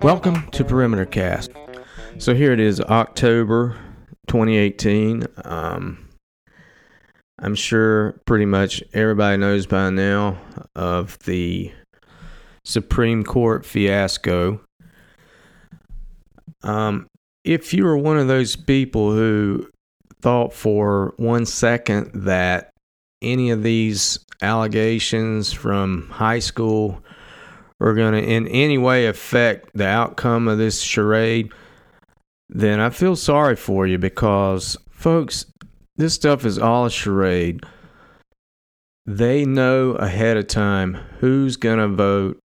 Welcome to Perimeter Cast. So here it is, October 2018. Um, I'm sure pretty much everybody knows by now of the Supreme Court fiasco. Um, if you were one of those people who thought for one second that any of these allegations from high school are going to in any way affect the outcome of this charade, then I feel sorry for you because, folks, this stuff is all a charade. They know ahead of time who's going to vote,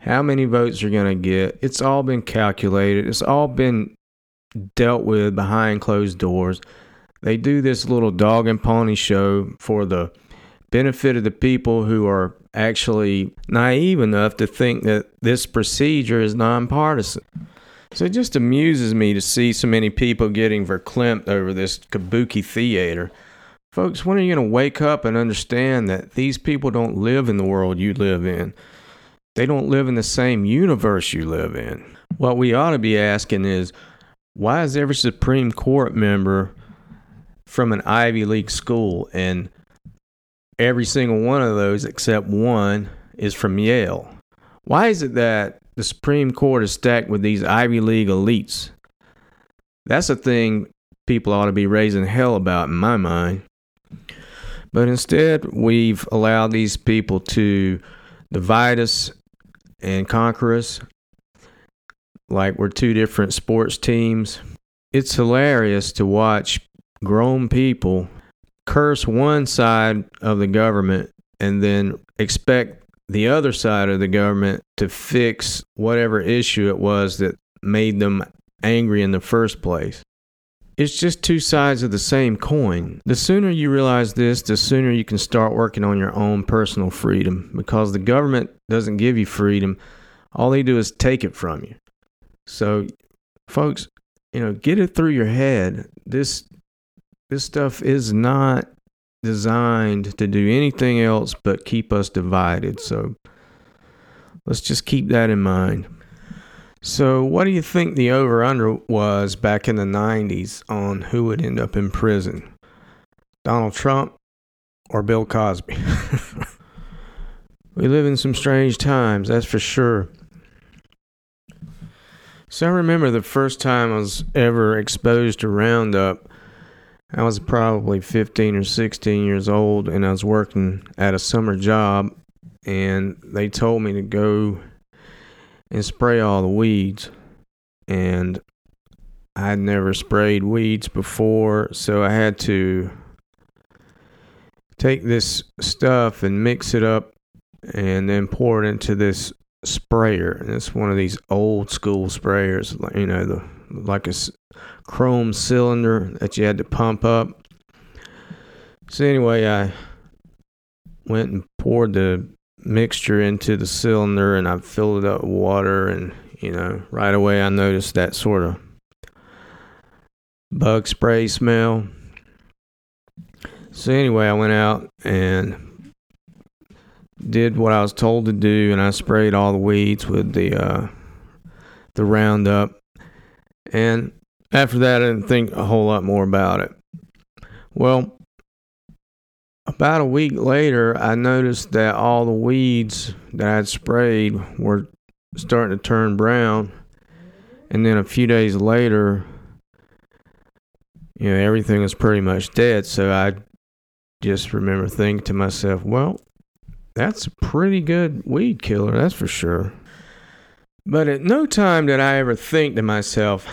how many votes you're going to get. It's all been calculated, it's all been dealt with behind closed doors. They do this little dog and pony show for the benefit of the people who are actually naive enough to think that this procedure is nonpartisan. So it just amuses me to see so many people getting verklempt over this kabuki theater. Folks, when are you going to wake up and understand that these people don't live in the world you live in? They don't live in the same universe you live in. What we ought to be asking is why is every Supreme Court member from an Ivy League school, and every single one of those except one is from Yale. Why is it that the Supreme Court is stacked with these Ivy League elites? That's a thing people ought to be raising hell about, in my mind. But instead, we've allowed these people to divide us and conquer us like we're two different sports teams. It's hilarious to watch grown people curse one side of the government and then expect the other side of the government to fix whatever issue it was that made them angry in the first place. It's just two sides of the same coin. The sooner you realize this, the sooner you can start working on your own personal freedom because the government doesn't give you freedom. All they do is take it from you. So, folks, you know, get it through your head. This this stuff is not designed to do anything else but keep us divided. So let's just keep that in mind. So, what do you think the over under was back in the 90s on who would end up in prison? Donald Trump or Bill Cosby? we live in some strange times, that's for sure. So, I remember the first time I was ever exposed to Roundup I was probably 15 or 16 years old and I was working at a summer job and they told me to go and spray all the weeds and I had never sprayed weeds before so I had to take this stuff and mix it up and then pour it into this sprayer. And it's one of these old school sprayers you know the like a chrome cylinder that you had to pump up. So anyway, I went and poured the mixture into the cylinder and I filled it up with water and you know, right away I noticed that sort of bug spray smell. So anyway, I went out and did what I was told to do and I sprayed all the weeds with the uh the Roundup. And after that, I didn't think a whole lot more about it. Well, about a week later, I noticed that all the weeds that I'd sprayed were starting to turn brown. And then a few days later, you know, everything was pretty much dead. So I just remember thinking to myself, well, that's a pretty good weed killer, that's for sure. But at no time did I ever think to myself,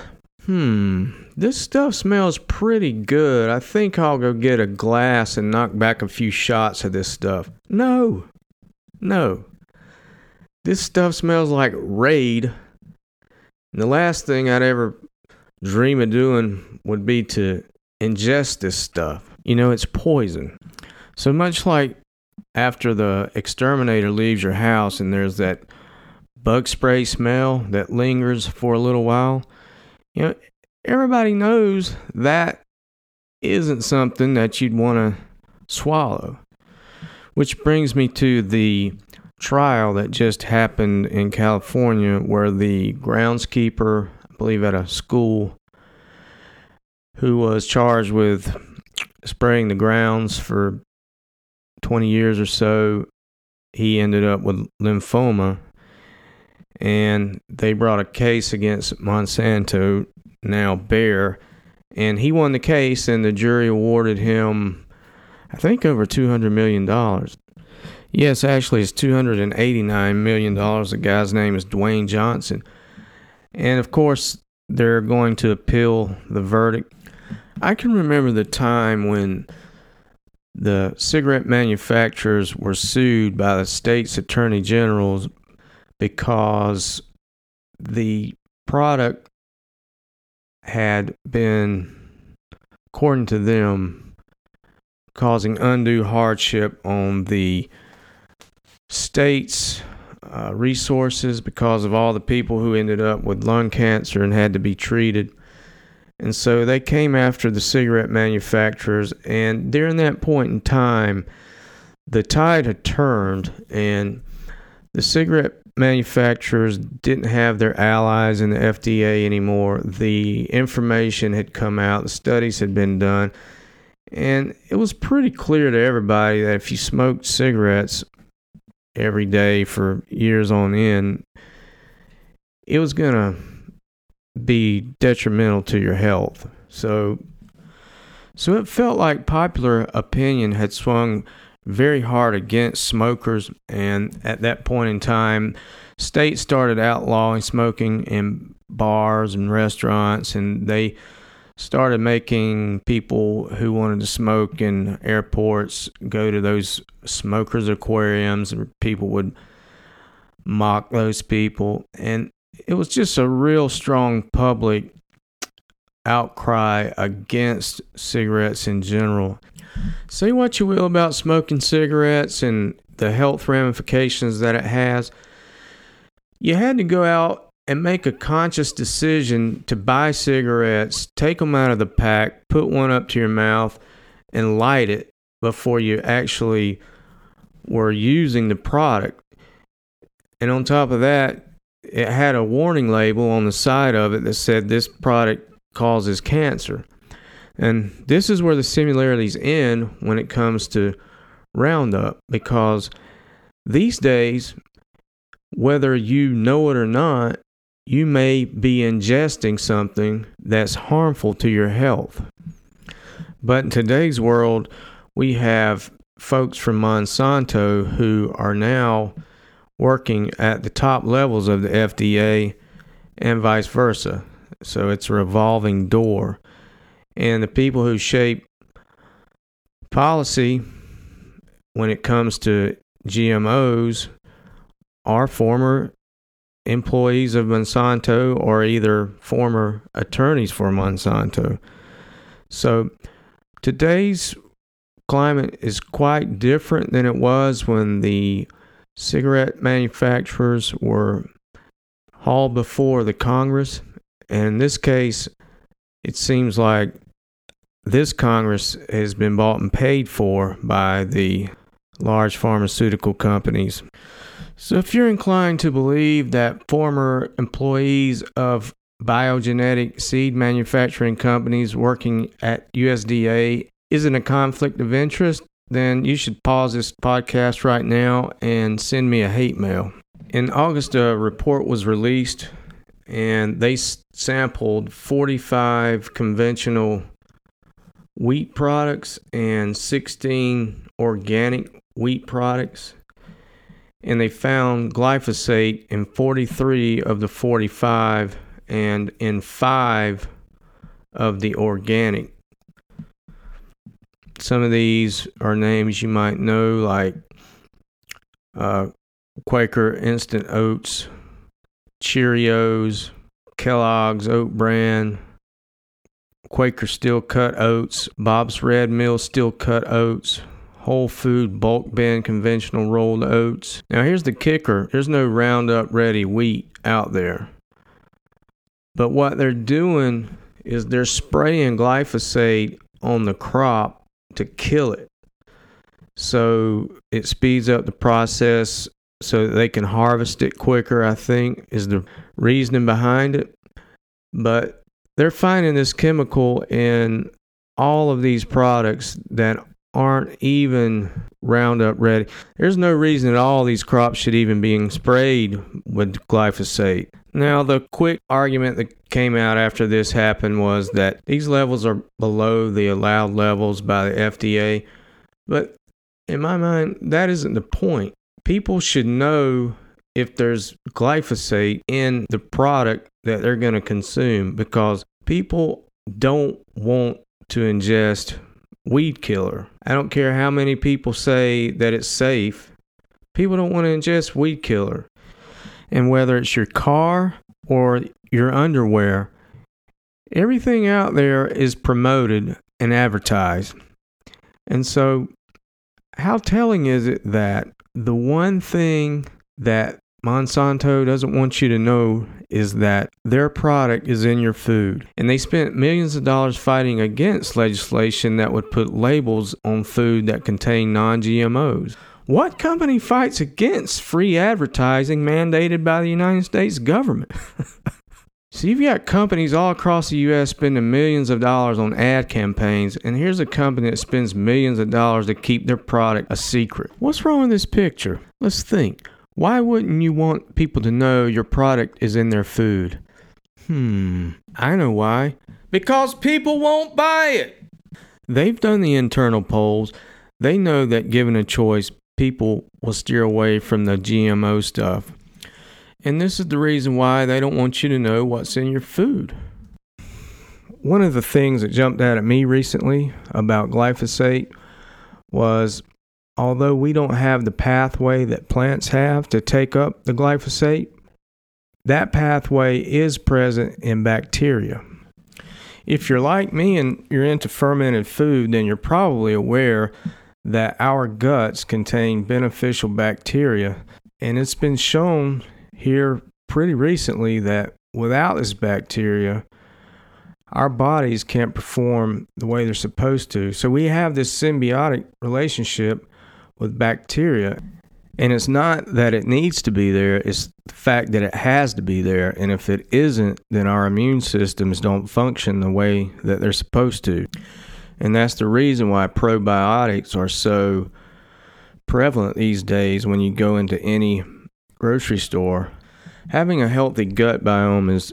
Hmm, this stuff smells pretty good. I think I'll go get a glass and knock back a few shots of this stuff. No, no. This stuff smells like Raid. And the last thing I'd ever dream of doing would be to ingest this stuff. You know, it's poison. So much like after the exterminator leaves your house and there's that bug spray smell that lingers for a little while you know, everybody knows that isn't something that you'd want to swallow. Which brings me to the trial that just happened in California where the groundskeeper, I believe at a school, who was charged with spraying the grounds for 20 years or so, he ended up with lymphoma. And they brought a case against Monsanto, now Bayer, and he won the case, and the jury awarded him, I think, over $200 million. Yes, actually, it's $289 million. The guy's name is Dewayne Johnson. And of course, they're going to appeal the verdict. I can remember the time when the cigarette manufacturers were sued by the state's attorney generals because the product had been, according to them, causing undue hardship on the state's uh, resources because of all the people who ended up with lung cancer and had to be treated. And so they came after the cigarette manufacturers. And during that point in time, the tide had turned, and the cigarette manufacturers didn't have their allies in the FDA anymore. The information had come out, the studies had been done, and it was pretty clear to everybody that if you smoked cigarettes every day for years on end, it was going to be detrimental to your health. So so it felt like popular opinion had swung very hard against smokers. And at that point in time, states started outlawing smoking in bars and restaurants, and they started making people who wanted to smoke in airports go to those smokers aquariums and people would mock those people and it was just a real strong public outcry against cigarettes in general Say what you will about smoking cigarettes and the health ramifications that it has. You had to go out and make a conscious decision to buy cigarettes, take them out of the pack, put one up to your mouth, and light it before you actually were using the product. And on top of that, it had a warning label on the side of it that said this product causes cancer. And this is where the similarities end when it comes to Roundup because these days, whether you know it or not, you may be ingesting something that's harmful to your health. But in today's world, we have folks from Monsanto who are now working at the top levels of the FDA and vice versa. So it's a revolving door. And the people who shape policy when it comes to GMOs are former employees of Monsanto or either former attorneys for Monsanto. So today's climate is quite different than it was when the cigarette manufacturers were hauled before the Congress. And in this case, it seems like this Congress has been bought and paid for by the large pharmaceutical companies. So, if you're inclined to believe that former employees of biogenetic seed manufacturing companies working at USDA isn't a conflict of interest, then you should pause this podcast right now and send me a hate mail. In August, a report was released and they sampled 45 conventional wheat products and 16 organic wheat products. And they found glyphosate in 43 of the 45 and in 5 of the organic. Some of these are names you might know, like uh, Quaker Instant Oats, Cheerios, Kellogg's Oat Bran, Quaker Steel Cut Oats, Bob's Red Mill Steel Cut Oats, Whole Food Bulk Bin Conventional Rolled Oats. Now, here's the kicker there's no Roundup Ready wheat out there. But what they're doing is they're spraying glyphosate on the crop to kill it. So it speeds up the process so they can harvest it quicker, I think, is the reasoning behind it. But they're finding this chemical in all of these products that aren't even Roundup ready. There's no reason at all these crops should even be sprayed with glyphosate. Now, the quick argument that came out after this happened was that these levels are below the allowed levels by the FDA. But in my mind, that isn't the point. People should know if there's glyphosate in the product that they're going to consume because people don't want to ingest weed killer. I don't care how many people say that it's safe. People don't want to ingest weed killer. And whether it's your car or your underwear, everything out there is promoted and advertised. And so, how telling is it that the one thing that Monsanto doesn't want you to know is that their product is in your food. And they spent millions of dollars fighting against legislation that would put labels on food that contain non GMOs. What company fights against free advertising mandated by the United States government? See, you've got companies all across the U.S. spending millions of dollars on ad campaigns, and here's a company that spends millions of dollars to keep their product a secret. What's wrong with this picture? Let's think. Why wouldn't you want people to know your product is in their food? Hmm, I know why. Because people won't buy it. They've done the internal polls. They know that given a choice, people will steer away from the GMO stuff. And this is the reason why they don't want you to know what's in your food. One of the things that jumped out at me recently about glyphosate was although we don't have the pathway that plants have to take up the glyphosate, that pathway is present in bacteria. If you're like me and you're into fermented food, then you're probably aware that our guts contain beneficial bacteria. And it's been shown here pretty recently that without this bacteria, our bodies can't perform the way they're supposed to. So we have this symbiotic relationship with bacteria. And it's not that it needs to be there, it's the fact that it has to be there. And if it isn't, then our immune systems don't function the way that they're supposed to. And that's the reason why probiotics are so prevalent these days when you go into any grocery store. Having a healthy gut biome is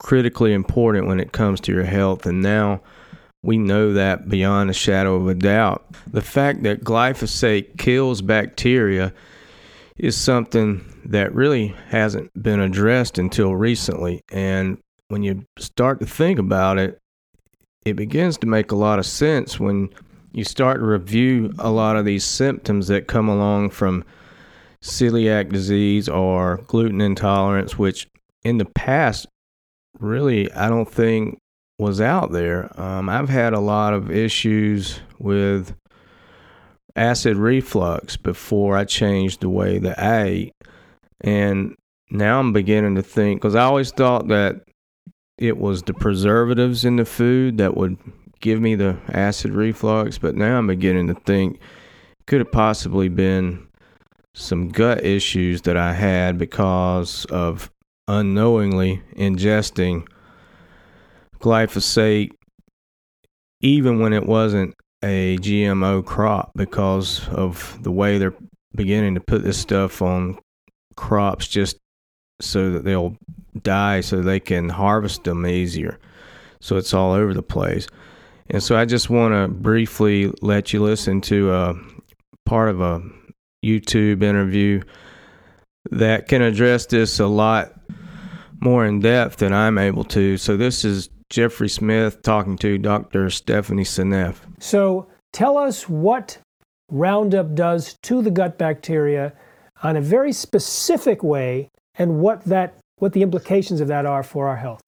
critically important when it comes to your health. And now, we know that beyond a shadow of a doubt. The fact that glyphosate kills bacteria is something that really hasn't been addressed until recently. And when you start to think about it, it begins to make a lot of sense when you start to review a lot of these symptoms that come along from celiac disease or gluten intolerance, which in the past, really, I don't think was out there. Um, I've had a lot of issues with acid reflux before I changed the way that I ate. And now I'm beginning to think, because I always thought that it was the preservatives in the food that would give me the acid reflux, but now I'm beginning to think could have possibly been some gut issues that I had because of unknowingly ingesting glyphosate even when it wasn't a GMO crop because of the way they're beginning to put this stuff on crops just so that they'll die so they can harvest them easier. So it's all over the place. And so I just want to briefly let you listen to a part of a YouTube interview that can address this a lot more in depth than I'm able to. So this is Jeffrey Smith talking to Dr. Stephanie Seneff. So tell us what Roundup does to the gut bacteria on a very specific way and what that what the implications of that are for our health.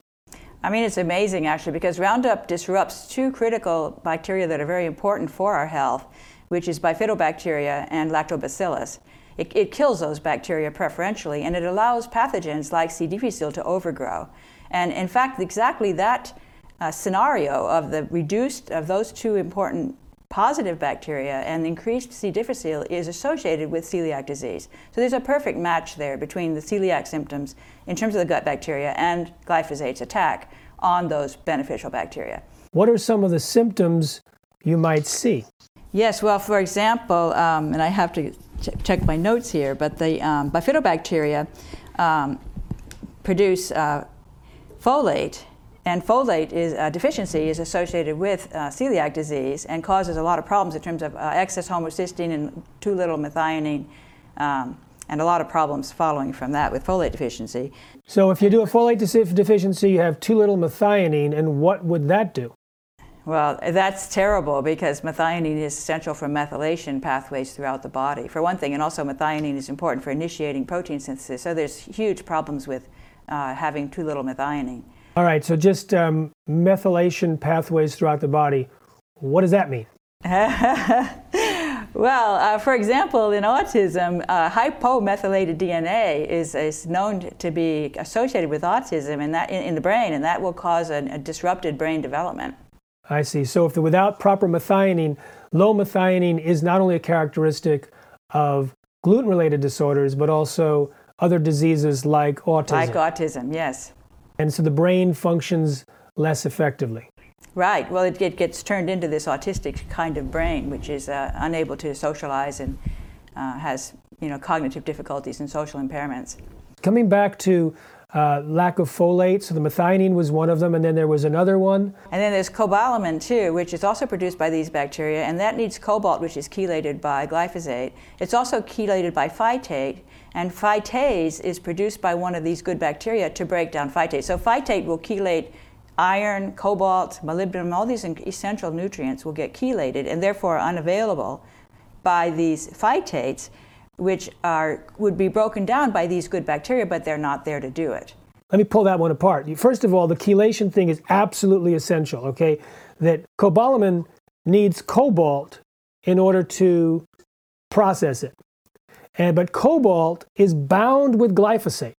I mean, it's amazing actually because Roundup disrupts two critical bacteria that are very important for our health, which is bifidobacteria and lactobacillus. It, it kills those bacteria preferentially and it allows pathogens like C. difficile to overgrow. And in fact, exactly that uh, scenario of the reduced of those two important positive bacteria, and increased C. difficile is associated with celiac disease. So there's a perfect match there between the celiac symptoms in terms of the gut bacteria and glyphosate's attack on those beneficial bacteria. What are some of the symptoms you might see? Yes, well, for example, um, and I have to ch- check my notes here, but the um, bifidobacteria um, produce uh, folate, and folate is uh, deficiency is associated with uh, celiac disease and causes a lot of problems in terms of uh, excess homocysteine and too little methionine. Um, and a lot of problems following from that with folate deficiency. So, if you do a folate deficiency, you have too little methionine, and what would that do? Well, that's terrible because methionine is essential for methylation pathways throughout the body, for one thing, and also methionine is important for initiating protein synthesis. So, there's huge problems with uh, having too little methionine. All right, so just um, methylation pathways throughout the body. What does that mean? well, uh, for example, in autism, uh, hypomethylated DNA is, is known to be associated with autism in, that, in, in the brain, and that will cause a, a disrupted brain development. I see. So, if the, without proper methionine, low methionine is not only a characteristic of gluten related disorders, but also other diseases like autism. Like autism, yes. And so the brain functions less effectively. Right. Well, it, it gets turned into this autistic kind of brain, which is uh, unable to socialize and uh, has you know cognitive difficulties and social impairments. Coming back to uh, lack of folate, so the methionine was one of them, and then there was another one. And then there's cobalamin too, which is also produced by these bacteria, and that needs cobalt, which is chelated by glyphosate. It's also chelated by phytate, and phytase is produced by one of these good bacteria to break down phytate. So phytate will chelate iron, cobalt, molybdenum, all these essential nutrients will get chelated and therefore unavailable by these phytates, which are, would be broken down by these good bacteria, but they're not there to do it. Let me pull that one apart. First of all, the chelation thing is absolutely essential, okay? That cobalamin needs cobalt in order to process it. And, but cobalt is bound with glyphosate.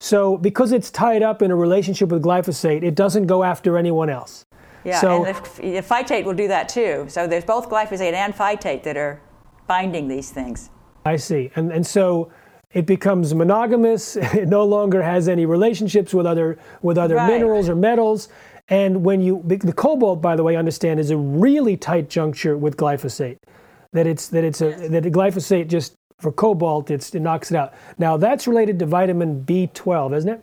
So because it's tied up in a relationship with glyphosate, it doesn't go after anyone else. Yeah, so, and the, the phytate will do that too. So there's both glyphosate and phytate that are binding these things. I see. And, and so it becomes monogamous. It no longer has any relationships with other, with other right. minerals or metals. And when you, the cobalt, by the way, understand is a really tight juncture with glyphosate. That it's, that it's a, that the glyphosate just for cobalt, it's it knocks it out. Now, that's related to vitamin B12, isn't it?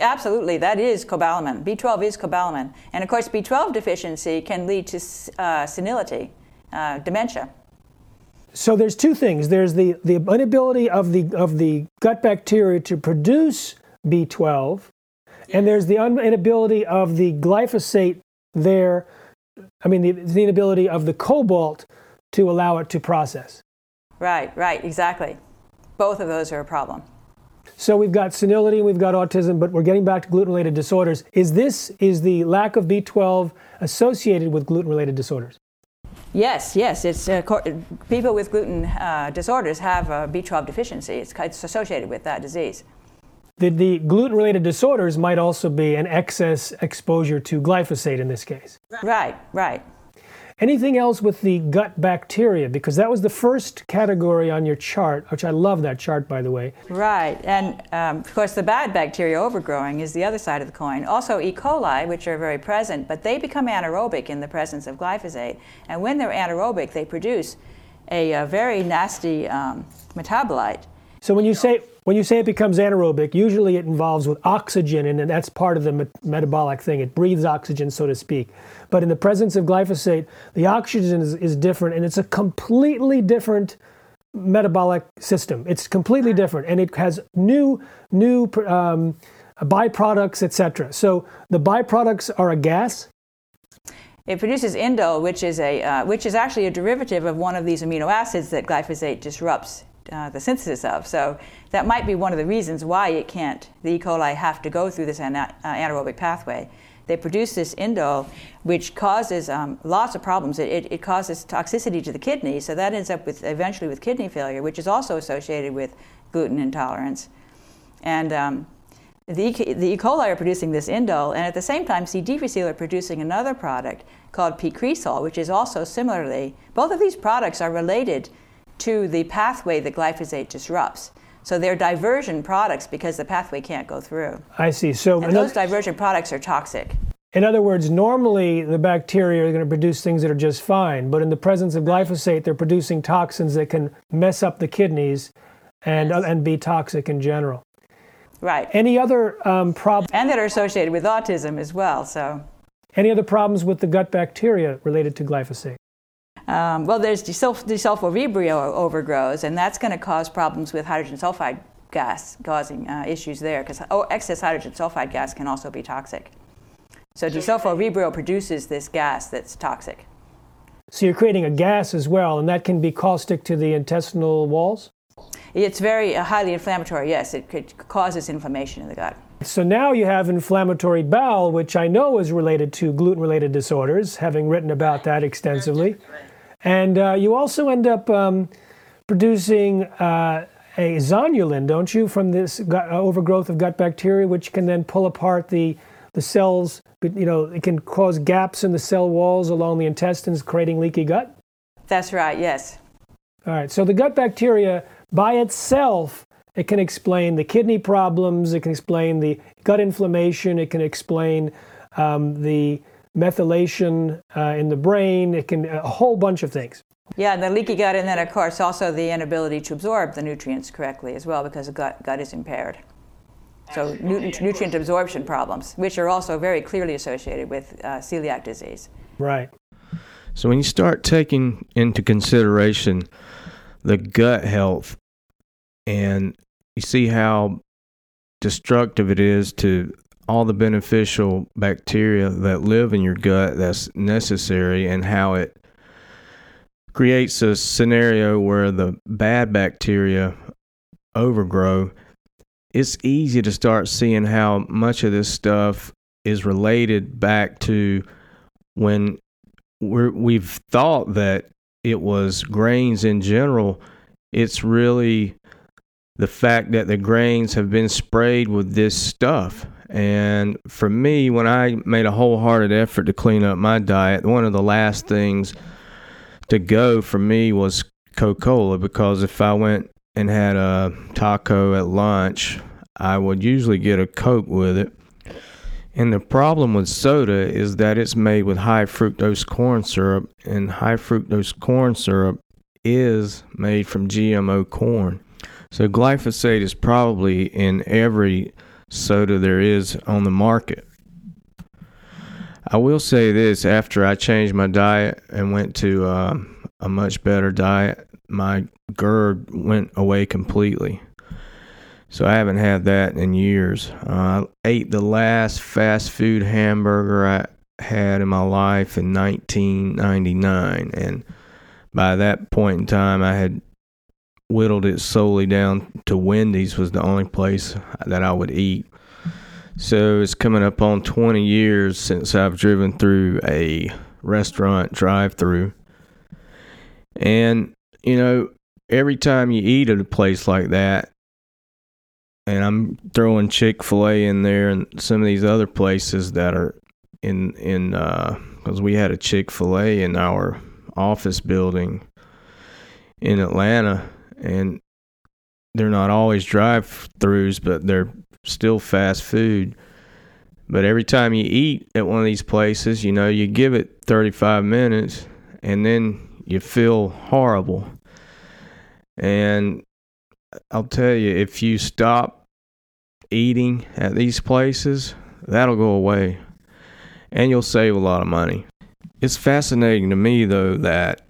Absolutely, that is cobalamin. B12 is cobalamin. And of course, B12 deficiency can lead to uh, senility, uh, dementia. So there's two things. There's the, the inability of the, of the gut bacteria to produce B12, and there's the inability of the glyphosate there, I mean, the, the inability of the cobalt to allow it to process. Right, right, exactly. Both of those are a problem. So we've got senility and we've got autism, but we're getting back to gluten-related disorders. Is this is the lack of B12 associated with gluten-related disorders? Yes, yes. It's uh, people with gluten uh, disorders have a B12 deficiency. It's, it's associated with that disease. The, the gluten-related disorders might also be an excess exposure to glyphosate in this case. Right, right. Anything else with the gut bacteria? Because that was the first category on your chart, which I love that chart, by the way. Right. And um, of course, the bad bacteria overgrowing is the other side of the coin. Also, E. coli, which are very present, but they become anaerobic in the presence of glyphosate. And when they're anaerobic, they produce a, a very nasty um, metabolite. So when you say when you say it becomes anaerobic, usually it involves with oxygen, and that's part of the me- metabolic thing. It breathes oxygen, so to speak. But in the presence of glyphosate, the oxygen is, is different, and it's a completely different metabolic system. It's completely different, and it has new new um, byproducts, etc. So the byproducts are a gas. It produces indole, which is a uh, which is actually a derivative of one of these amino acids that glyphosate disrupts uh, the synthesis of. So that might be one of the reasons why it can't, the E. coli have to go through this ana- uh, anaerobic pathway. They produce this indole, which causes um, lots of problems. It, it, it, causes toxicity to the kidney, so that ends up with eventually with kidney failure, which is also associated with gluten intolerance. And um, the, e. the E. coli are producing this indole, and at the same time, C. difficile are producing another product called p-cresol, which is also similarly, both of these products are related to the pathway that glyphosate disrupts. So they're diversion products because the pathway can't go through. I see. So and those diversion products are toxic. In other words, normally the bacteria are going to produce things that are just fine, but in the presence of glyphosate, they're producing toxins that can mess up the kidneys and, yes. uh, and be toxic in general. Right. Any other um, problems? And that are associated with autism as well. So. Any other problems with the gut bacteria related to glyphosate? Um, well, there's desulfovibrio overgrows, and that's going to cause problems with hydrogen sulfide gas, causing uh, issues there, because oh, excess hydrogen sulfide gas can also be toxic. So desulfovibrio produces this gas that's toxic. So you're creating a gas as well, and that can be caustic to the intestinal walls? It's very uh, highly inflammatory, yes. It, it causes inflammation in the gut. So now you have inflammatory bowel, which I know is related to gluten related disorders, having written about that extensively. And uh, you also end up um, producing uh, a zonulin, don't you, from this gut, uh, overgrowth of gut bacteria, which can then pull apart the, the cells. You know, it can cause gaps in the cell walls along the intestines, creating leaky gut? That's right, yes. All right, so the gut bacteria by itself, it can explain the kidney problems, it can explain the gut inflammation, it can explain um, the methylation uh, in the brain. It can a whole bunch of things. Yeah, and the leaky gut, and then of course also the inability to absorb the nutrients correctly as well, because the gut gut is impaired. So nutrient, nutrient absorption problems, which are also very clearly associated with uh, celiac disease. Right. So when you start taking into consideration the gut health, and you see how destructive it is to all the beneficial bacteria that live in your gut that's necessary and how it creates a scenario where the bad bacteria overgrow it's easy to start seeing how much of this stuff is related back to when we have thought that it was grains in general. It's really the fact that the grains have been sprayed with this stuff and for me, when I made a wholehearted effort to clean up my diet, one of the last things to go for me was Coca Cola because if I went and had a taco at lunch, I would usually get a Coke with it. And the problem with soda is that it's made with high fructose corn syrup, and high fructose corn syrup is made from GMO corn. So glyphosate is probably in every soda there is on the market. I will say this after I changed my diet and went to uh, a much better diet, my GERD went away completely. So I haven't had that in years. Uh, I ate the last fast food hamburger I had in my life in 1999. And by that point in time, I had whittled it solely down to Wendy's was the only place that I would eat. So it's coming up on 20 years since I've driven through a restaurant drive-through. And you know, every time you eat at a place like that, and I'm throwing Chick-fil-A in there and some of these other places that are in in uh cuz we had a Chick-fil-A in our office building in Atlanta and they're not always drive throughs, but they're still fast food. But every time you eat at one of these places, you know, you give it 35 minutes and then you feel horrible. And I'll tell you, if you stop eating at these places, that'll go away and you'll save a lot of money. It's fascinating to me, though, that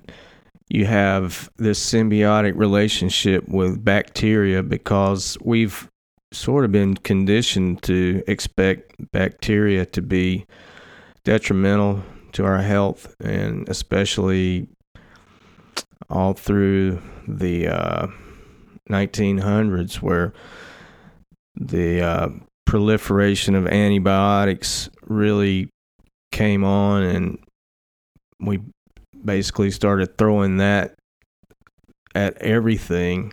you have this symbiotic relationship with bacteria because we've sort of been conditioned to expect bacteria to be detrimental to our health and especially all through the uh, 1900s where the uh, proliferation of antibiotics really came on and we basically started throwing that at everything,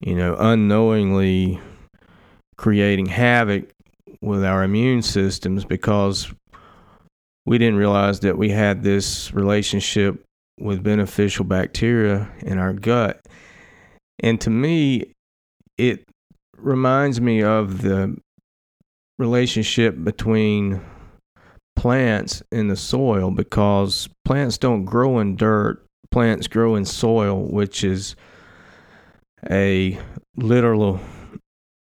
you know, unknowingly creating havoc with our immune systems because we didn't realize that we had this relationship with beneficial bacteria in our gut. And to me, it reminds me of the relationship between plants in the soil because plants don't grow in dirt, plants grow in soil, which is a literal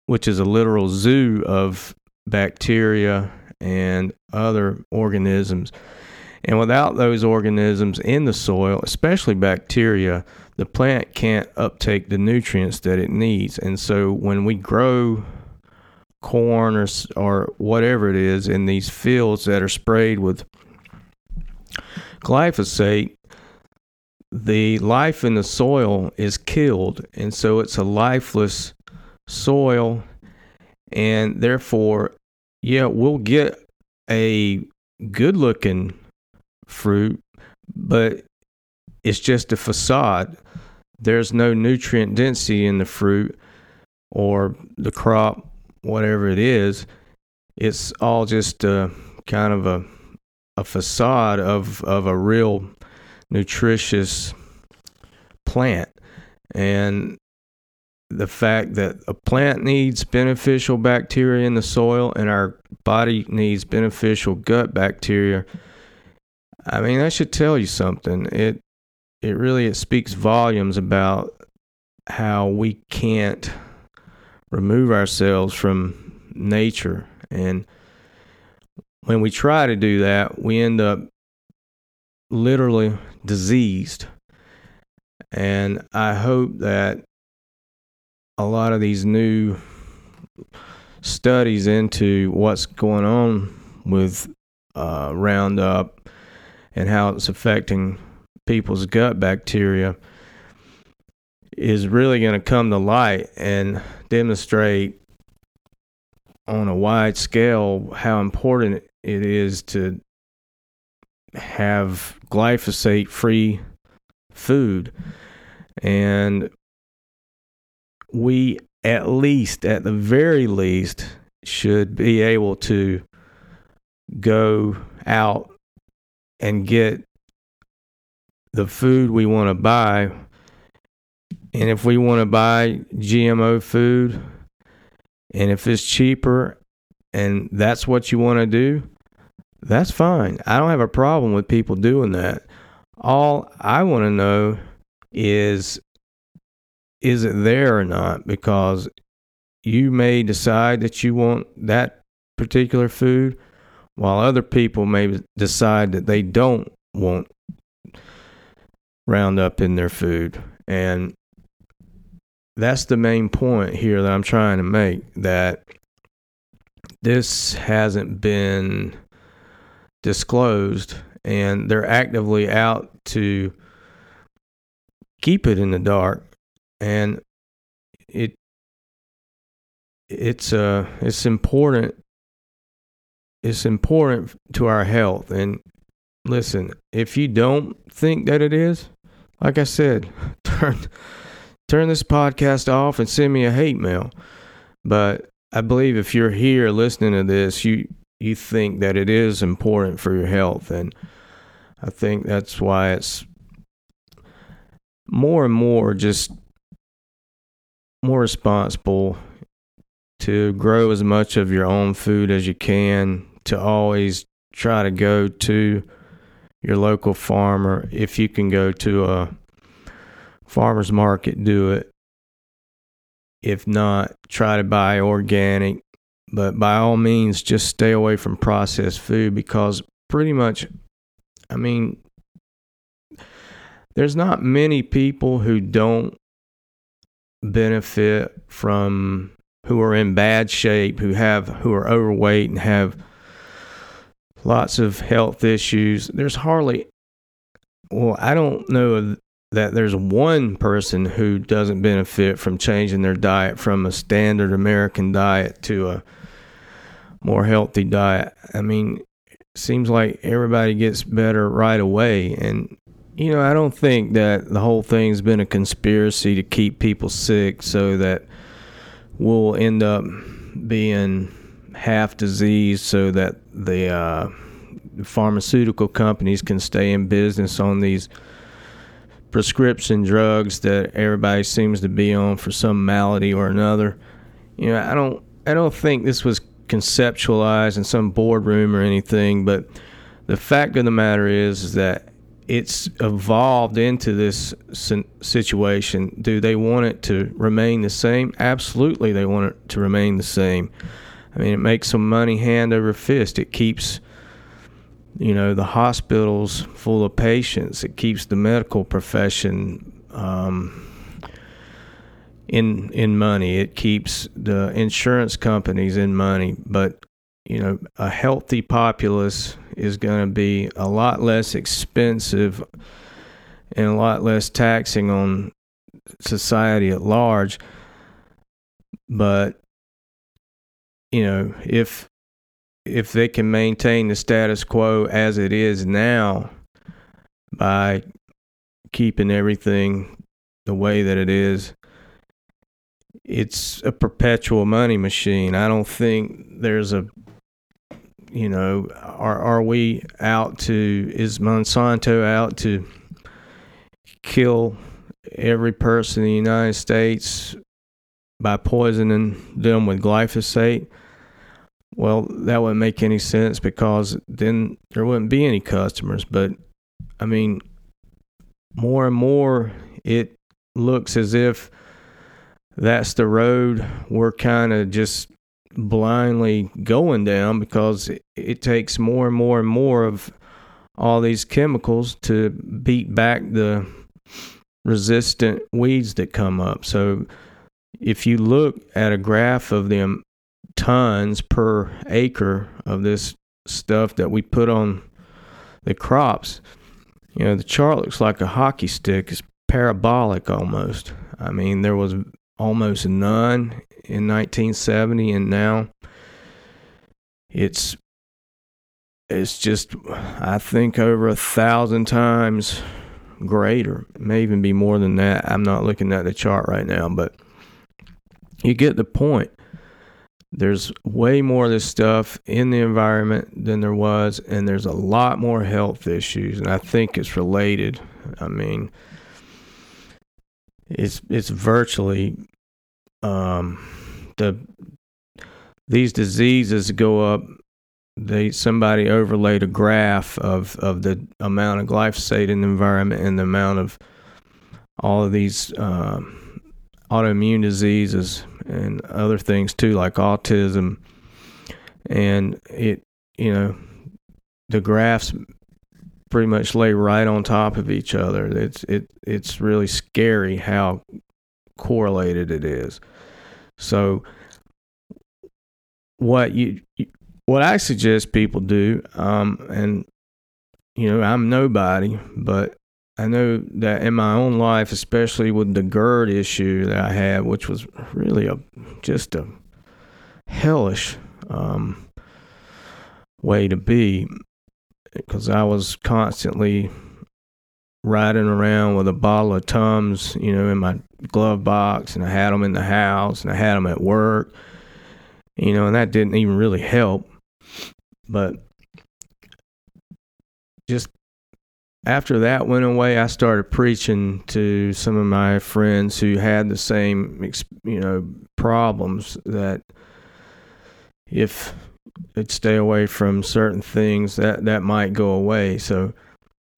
which is a literal zoo of bacteria and other organisms. And without those organisms in the soil, especially bacteria, the plant can't uptake the nutrients that it needs. And so when we grow corn or, or whatever it is in these fields that are sprayed with glyphosate, the life in the soil is killed. And so it's a lifeless soil. And therefore, yeah, we'll get a good looking fruit, but it's just a facade. There's no nutrient density in the fruit or the crop, whatever it is. It's all just a, kind of a a facade of of a real nutritious plant. And the fact that a plant needs beneficial bacteria in the soil and our body needs beneficial gut bacteria i mean that should tell you something it it really it speaks volumes about how we can't remove ourselves from nature. And when we try to do that we end up literally diseased. And i hope that a lot of these new studies into what's going on with uh, Roundup and how it's affecting people's gut bacteria is really going to come to light and demonstrate on a wide scale how important it is to have glyphosate free food. And we at least, at the very least, should be able to go out and get the food we want to buy. And if we want to buy GMO food, and if it's cheaper and that's what you want to do, that's fine. I don't have a problem with people doing that. All I want to know is is it there or not? Because you may decide that you want that particular food, while other people may decide that they don't want Roundup in their food. And that's the main point here that I'm trying to make that this hasn't been disclosed and they're actively out to keep it in the dark. And it it's uh it's important it's important to our health. And listen if you don't think that it is like i said turn turn this podcast off and send me a hate mail but i believe if you're here listening to this you you think that it is important for your health and i think that's why it's more and more just more responsible to grow as much of your own food as you can, to always try to go to your local farmer. If you can go to a farmer's market, do it. If not, try to buy organic. But by all means, just stay away from processed food because pretty much, I mean, there's not many people who don't benefit from who are in bad shape, who have who are overweight and have lots of health issues. There's hardly well, I don't know that there's one person who doesn't benefit from changing their diet from a standard American diet to a more healthy diet. I mean, it seems like everybody gets better right away and you know, I don't think that the whole thing's been a conspiracy to keep people sick so that we'll end up being half diseased so that the uh, pharmaceutical companies can stay in business on these prescription drugs that everybody seems to be on for some malady or another. You know, I don't I don't think this was conceptualized in some boardroom or anything, but the fact of the matter is, is that it's evolved into this situation. Do they want it to remain the same? Absolutely, they want it to remain the same. I mean, it makes some money hand over fist. It keeps, you know, the hospitals full of patients. It keeps the medical profession um, in in money. It keeps the insurance companies in money. But you know, a healthy populace is going to be a lot less expensive and a lot less taxing on society at large. But you know, if if they can maintain the status quo as it is now by keeping everything the way that it is, it's a perpetual money machine. I don't think there's a you know, are are we out to is Monsanto out to kill every person in the United States by poisoning them with glyphosate? Well, that wouldn't make any sense because then there wouldn't be any customers. But I mean, more and more it looks as if that's the road we're kind of just blindly going down because it, it takes more and more and more of all these chemicals to beat back the resistant weeds that come up. So if you look at a graph of the tons per acre of this stuff that we put on the crops, you know, the chart looks like a hockey stick. It's parabolic almost. I mean, there was almost none in 1970 and now it's it's just I think over a thousand times greater. It may even be more than that. I'm not looking at the chart right now, but you get the point. There's way more of this stuff in the environment than there was, and there's a lot more health issues, and I think it's related. I mean, it's it's virtually um, the these diseases go up. They somebody overlaid a graph of of the amount of glyphosate in the environment and the amount of all of these um, autoimmune diseases and other things too, like autism. And it, you know, the graphs pretty much lay right on top of each other. It's it it's really scary how correlated it is. So what you what I suggest people do, um, and you know I'm nobody, but I know that in my own life, especially with the GERD issue that I had, which was really a just a hellish um, way to be, because I was constantly riding around with a bottle of Tums, you know, in my glove box, and I had them in the house, and I had them at work, you know, and that didn't even really help. But just after that went away, I started preaching to some of my friends who had the same, you know, problems that if they'd stay away from certain things, that that might go away. So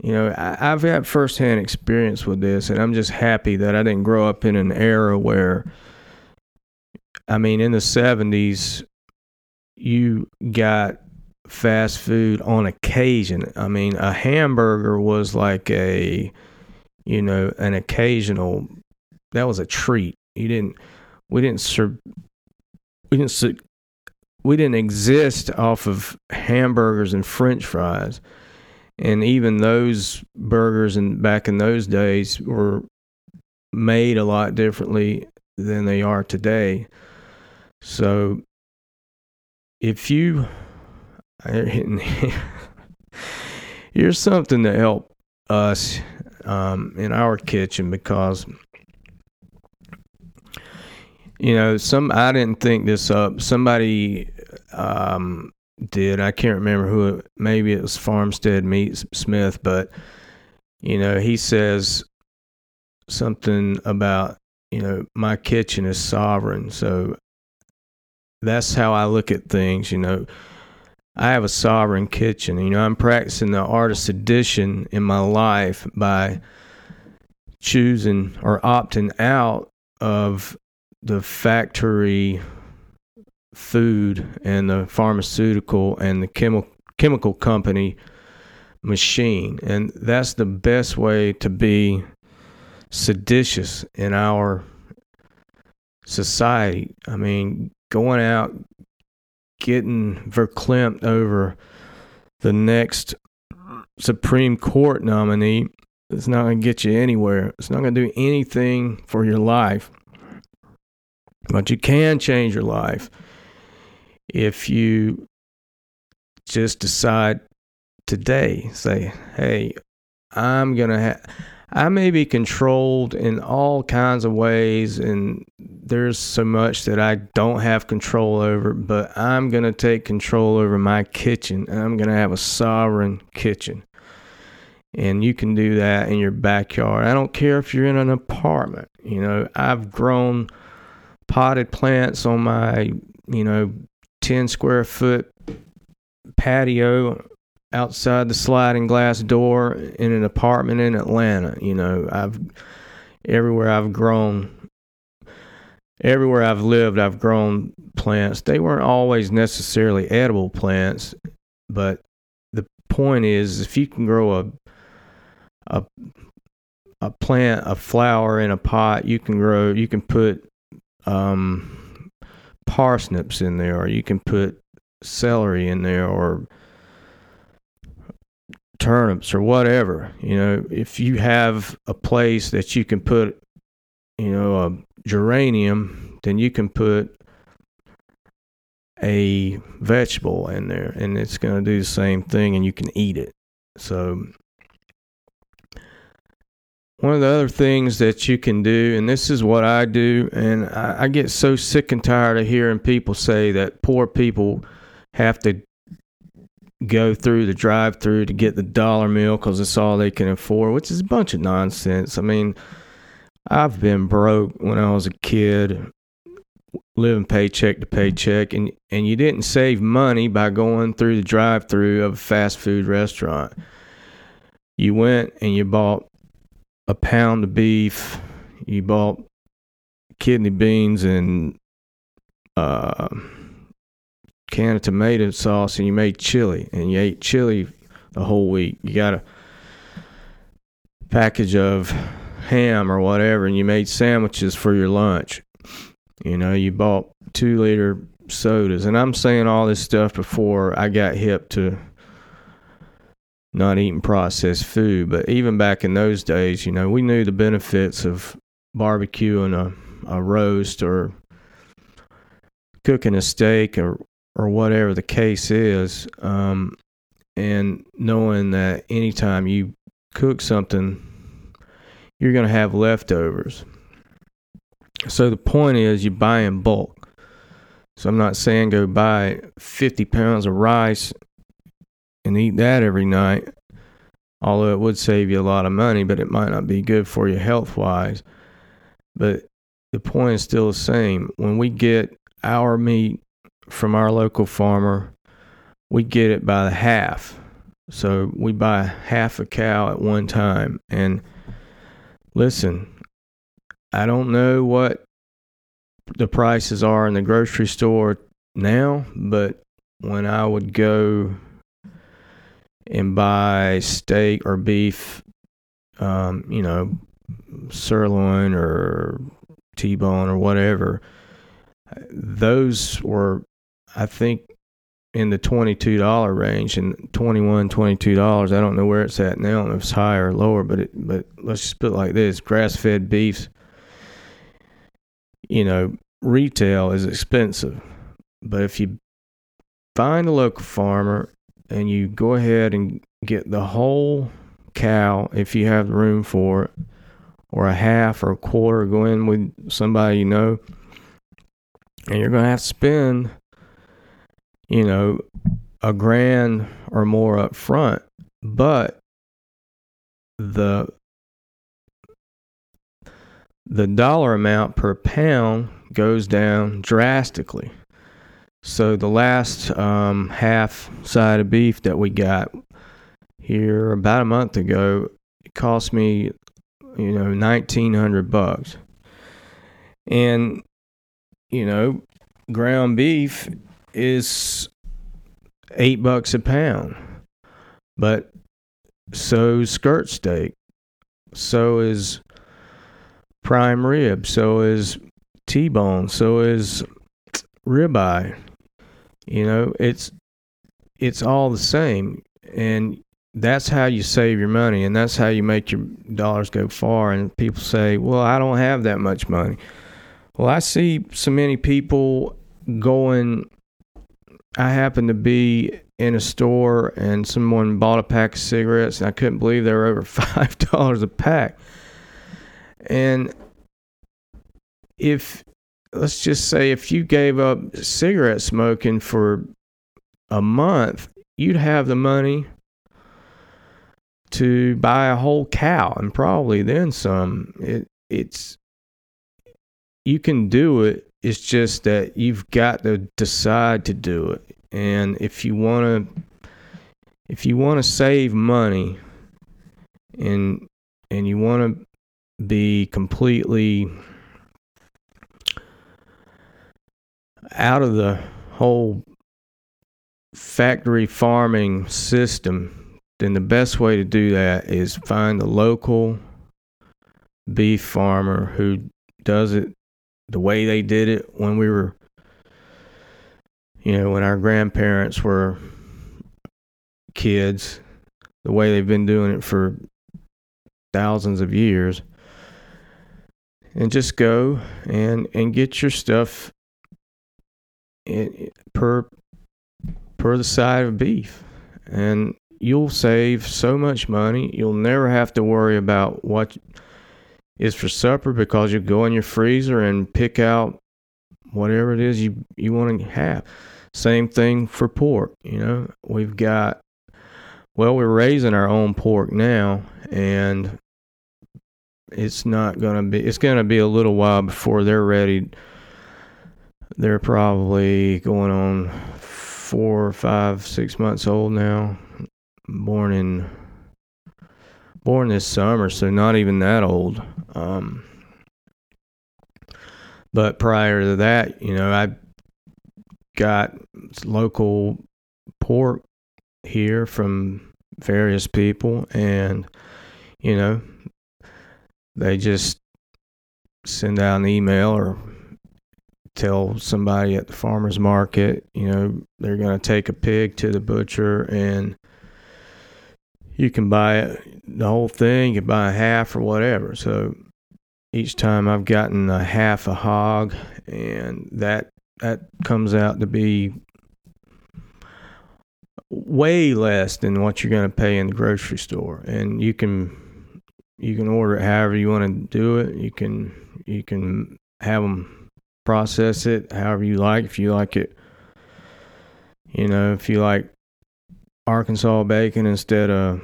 you know, I, have had firsthand experience with this, and I'm just happy that I didn't grow up in an era where, I mean, in the 70s, you got fast food on occasion. I mean, a hamburger was like a, you know, an occasional, that was a treat. You didn't, we didn't serve, we didn't, we didn't exist off of hamburgers and french fries and even those burgers and back in those days were made a lot differently than they are today. So if you here's something to help us um, in our kitchen because you know some I didn't think this up. Somebody um, did. I can't remember who. It, maybe it was Farmstead Meat Smith, but you know, he says something about you know my kitchen is sovereign. So that's how I look at things. You know, I have a sovereign kitchen. You know, I'm practicing the art of sedition in my life by choosing or opting out of the factory food and the pharmaceutical and the chemical chemical company machine and that's the best way to be seditious in our society i mean going out getting verklempt over the next supreme court nominee is not going to get you anywhere it's not going to do anything for your life but you can change your life if you just decide today, say, hey, I'm going to have. I may be controlled in all kinds of ways, and there's so much that I don't have control over, but I'm going to take control over my kitchen, I'm going to have a sovereign kitchen. And you can do that in your backyard. I don't care if you're in an apartment. You know, I've grown potted plants on my, you know, 10 square foot patio outside the sliding glass door in an apartment in Atlanta. You know, I've everywhere I've grown, everywhere I've lived, I've grown plants. They weren't always necessarily edible plants, but the point is, if you can grow a a a plant, a flower in a pot, you can grow. You can put um, parsnips in there, or you can put celery in there, or turnips, or whatever. You know, if you have a place that you can put, you know, a geranium, then you can put a vegetable in there, and it's going to do the same thing, and you can eat it. So one of the other things that you can do, and this is what I do, and I, I, get so sick and tired of hearing people say that poor people have to go through the drive through to get the dollar meal because it's all they can afford, which is a bunch of nonsense. I mean, I've been broke when I was a kid, living paycheck to paycheck, and, and you didn't save money by going through the drive through of a fast food restaurant. You went and you bought a pound of beef, you bought kidney beans and uh, can of tomato sauce, and you made chili, and you ate chili the whole week. You got a package of ham or whatever, and you made sandwiches for your lunch. You know, you bought two liter sodas, and I'm saying all this stuff before I got hip to not eating processed food. But even back in those days, you know, we knew the benefits of barbecuing a, a roast or cooking a steak or or whatever the case is, um, and knowing that anytime you cook something, you're going to have leftovers. So the point is, you buy in bulk. So I'm not saying go buy 50 pounds of rice and eat that every night. Although it would save you a lot of money, but it might not be good for you health wise. But the point is still the same. When we get our meat from our local farmer, we get it by the half. So we buy half a cow at one time. And listen, I don't know what the prices are in the grocery store now, but when I would go and buy steak or beef, um, you know, sirloin or T-bone or whatever, those were, I think, in the twenty-two dollar range and 21 22 dollars. I don't know where it's at now, if it's higher or lower, but it, but let's just put it like this: grass-fed beefs, you know, retail is expensive, but if you find a local farmer and you go ahead and get the whole cow if you have room for it, or a half or a quarter, go in with somebody you know, and you're going to have to spend, you know, a grand or more up front, but the the dollar amount per pound goes down drastically. So the last um, half side of beef that we got here about a month ago, it cost me, you know, nineteen hundred bucks. And you know, ground beef is eight bucks a pound, but so skirt steak, so is prime rib, so is T-bone, so is ribeye. You know, it's it's all the same, and that's how you save your money, and that's how you make your dollars go far. And people say, "Well, I don't have that much money." Well, I see so many people going. I happened to be in a store and someone bought a pack of cigarettes, and I couldn't believe they were over five dollars a pack. And if let's just say if you gave up cigarette smoking for a month, you'd have the money to buy a whole cow and probably then some. It it's you can do it. It's just that you've got to decide to do it. And if you want to if you want to save money and and you want to be completely out of the whole factory farming system, then the best way to do that is find a local beef farmer who does it the way they did it when we were, you know, when our grandparents were kids, the way they've been doing it for thousands of years. And just go and, and get your stuff per per the side of beef, and you'll save so much money. You'll never have to worry about what is for supper because you go in your freezer and pick out whatever it is you you want to have. Same thing for pork. You know, we've got well, we're raising our own pork now, and it's not going to be. It's going to be a little while before they're ready they're probably going on four, five, six months old now. Born in born this summer, so not even that old. Um, but prior to that, you know, I got local pork here from various people, and you know, they just send out an email or tell somebody at the farmer's market, you know, they're going to take a pig to the butcher and you can buy the whole thing, you can buy a half or whatever. So each time I've gotten a half a hog and that that comes out to be way less than what you're going to pay in the grocery store and you can you can order it however you want to do it you can you can have them process it however you like. If you like it, you know, if you like Arkansas bacon instead of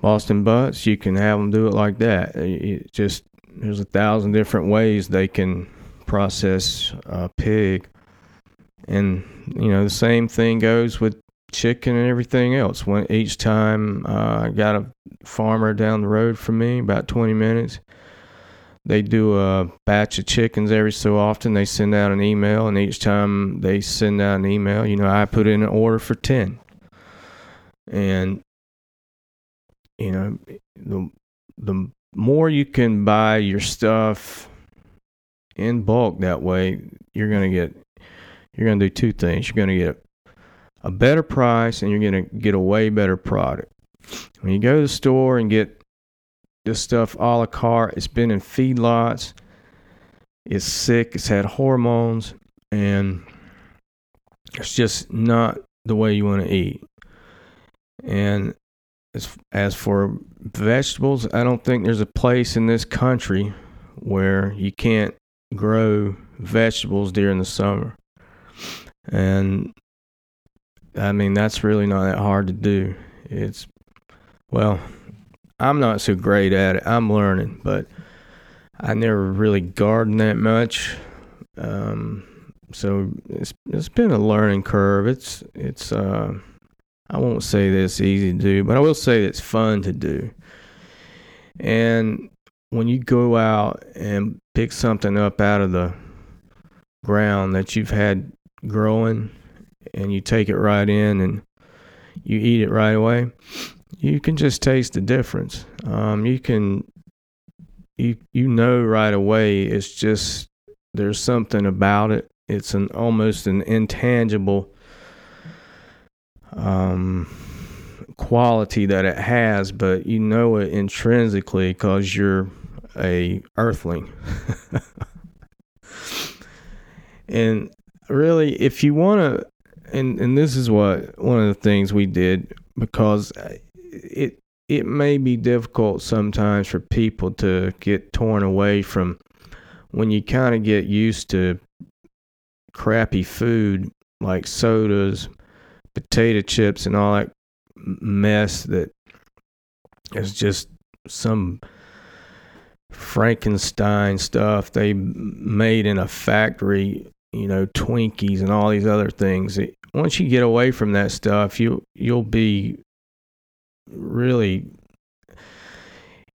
Boston butts, you can have them do it like that. It just there's a thousand different ways they can process a pig, and you know the same thing goes with chicken and everything else. When each time uh, I got a farmer down the road from me, about 20 minutes, they do a batch of chickens every so often. They send out an email, and each time they send out an email, you know, I put in an order for 10. And, you know, the, the more you can buy your stuff in bulk that way, you're going to get, you're going to do two things. You're going to get a, better price and you're going to get a way better product. When you go to the store and get this stuff a la carte. It's been in feedlots. It's sick. It's had hormones, and it's just not the way you want to eat. And as as for vegetables, I don't think there's a place in this country where you can't grow vegetables during the summer. And I mean, that's really not that hard to do. It's, well, I'm not so great at it. I'm learning, but I never really gardened that much. Um, so it's it's been a learning curve. It's it's uh, I won't say that it's easy to do, but I will say it's fun to do. And when you go out and pick something up out of the ground that you've had growing and you take it right in and you eat it right away, you can just taste the difference. Um, you can you you know right away it's just there's something about it. It's an almost an intangible um, quality that it has, but you know it intrinsically because you're a earthling. and really, if you want to, and and this is what one of the things we did because it it may be difficult sometimes for people to get torn away from when you kind of get used to crappy food like sodas, potato chips, and all that mess that is just some Frankenstein stuff they made in a factory, you know, Twinkies and all these other things. Once you get away from that stuff, you you'll be really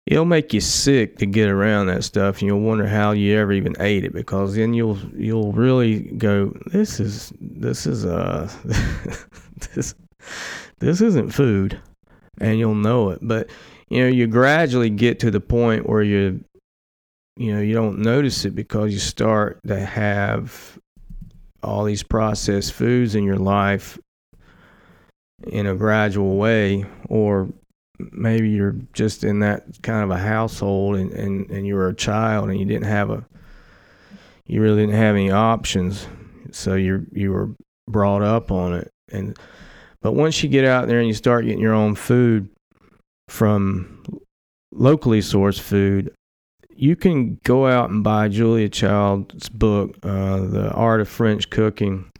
it'll make you sick to get around that stuff and you'll wonder how you ever even ate it because then you'll you'll really go this is this is uh this this isn't food and you'll know it. But you know you gradually get to the point where you you know you don't notice it because you start to have all these processed foods in your life in a gradual way or maybe you're just in that kind of a household and, and, and you were a child and you didn't have a you really didn't have any options. So you you were brought up on it. And but once you get out there and you start getting your own food from locally sourced food you can go out and buy Julia Child's book, uh, The Art of French Cooking,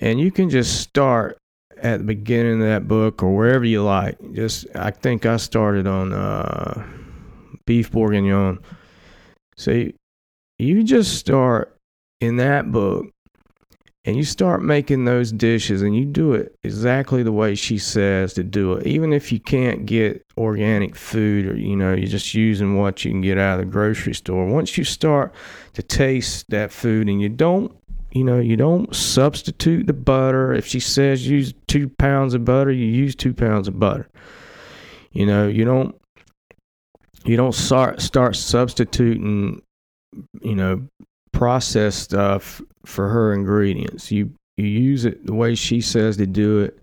and you can just start at the beginning of that book or wherever you like. Just I think I started on uh, beef bourguignon. So you just start in that book and you start making those dishes and you do it exactly the way she says to do it even if you can't get organic food or you know you're just using what you can get out of the grocery store once you start to taste that food and you don't you know you don't substitute the butter if she says use two pounds of butter you use two pounds of butter you know you don't you don't start start substituting you know processed stuff for her ingredients. You you use it the way she says to do it,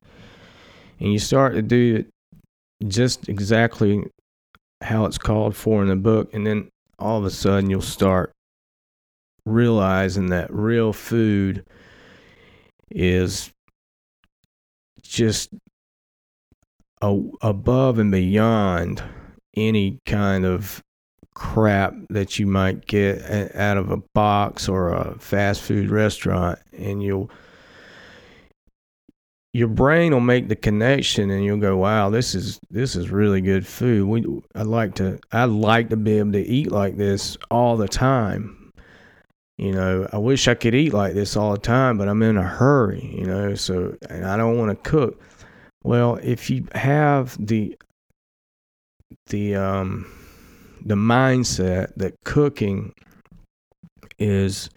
and you start to do it just exactly how it's called for in the book, and then all of a sudden you'll start realizing that real food is just a, above and beyond any kind of crap that you might get out of a box or a fast food restaurant. And you'll your brain will make the connection and you'll go wow this is this is really good food. We i'd like to i'd like to be able to eat like this all the time you know i wish i could eat like this all the time but i'm in a hurry you know so and i don't want to cook well if you have the the um the mindset that cooking is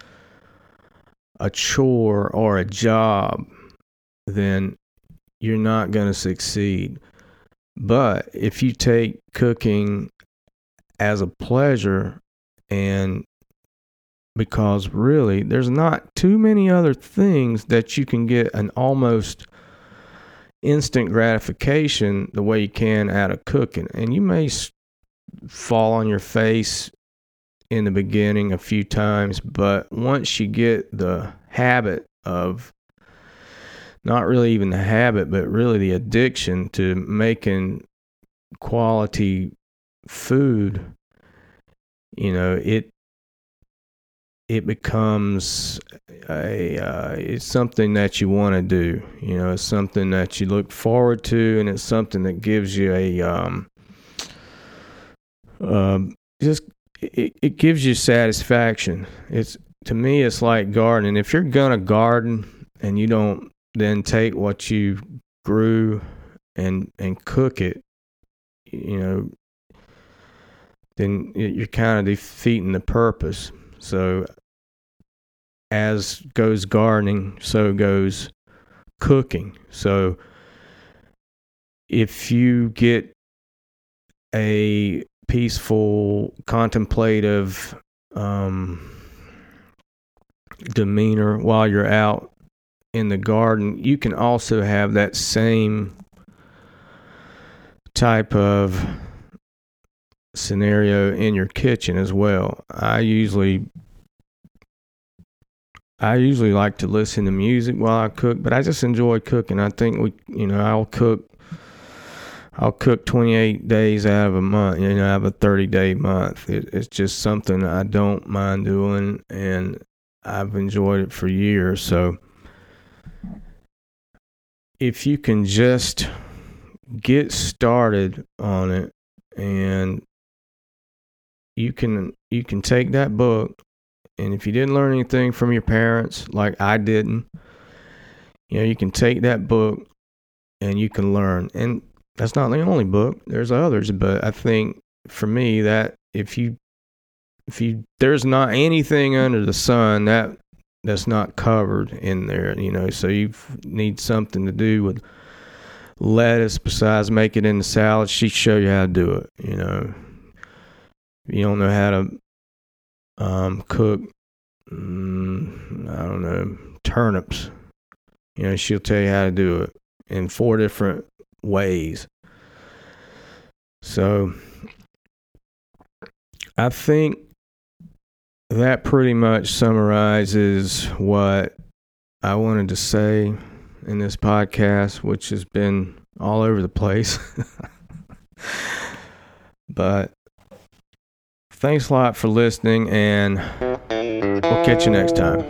a chore or a job, then you're not going to succeed. But if you take cooking as a pleasure and because really there's not too many other things that you can get an almost instant gratification the way you can out of cooking. And you may fall on your face in the beginning a few times, but once you get the habit of not really even the habit, but really the addiction to making quality food, you know, it it becomes a uh, it's something that you want to do. You know, it's something that you look forward to, and it's something that gives you a um, um, just it, it gives you satisfaction. It's to me, it's like gardening. If you're gonna garden and you don't then take what you grew and and cook it, you know, then you're kind of defeating the purpose. So as goes gardening, so goes cooking. So if you get a peaceful, contemplative um, demeanor while you're out in the garden, you can also have that same type of scenario in your kitchen as well. I usually I usually like to listen to music while I cook, but I just enjoy cooking. I think we, you know, I'll cook I'll cook 28 days out of a month, you know, I have a 30 day month. It, it's just something I don't mind doing and I've enjoyed it for years. So if you can just get started on it and you can you can take that book and if you didn't learn anything from your parents like I didn't you know you can take that book and you can learn. And that's not the only book. There's others but I think for me that if you if you there's not anything under the sun that that's not covered in there you know so you need something to do with lettuce besides make it into salad, she show you how to do it. You know, you don't know how to um, cook, mm, I don't know, turnips. You know, she'll tell you how to do it in four different ways. So I think that pretty much summarizes what I wanted to say in this podcast, which has been all over the place. but thanks a lot for listening, and we'll catch you next time.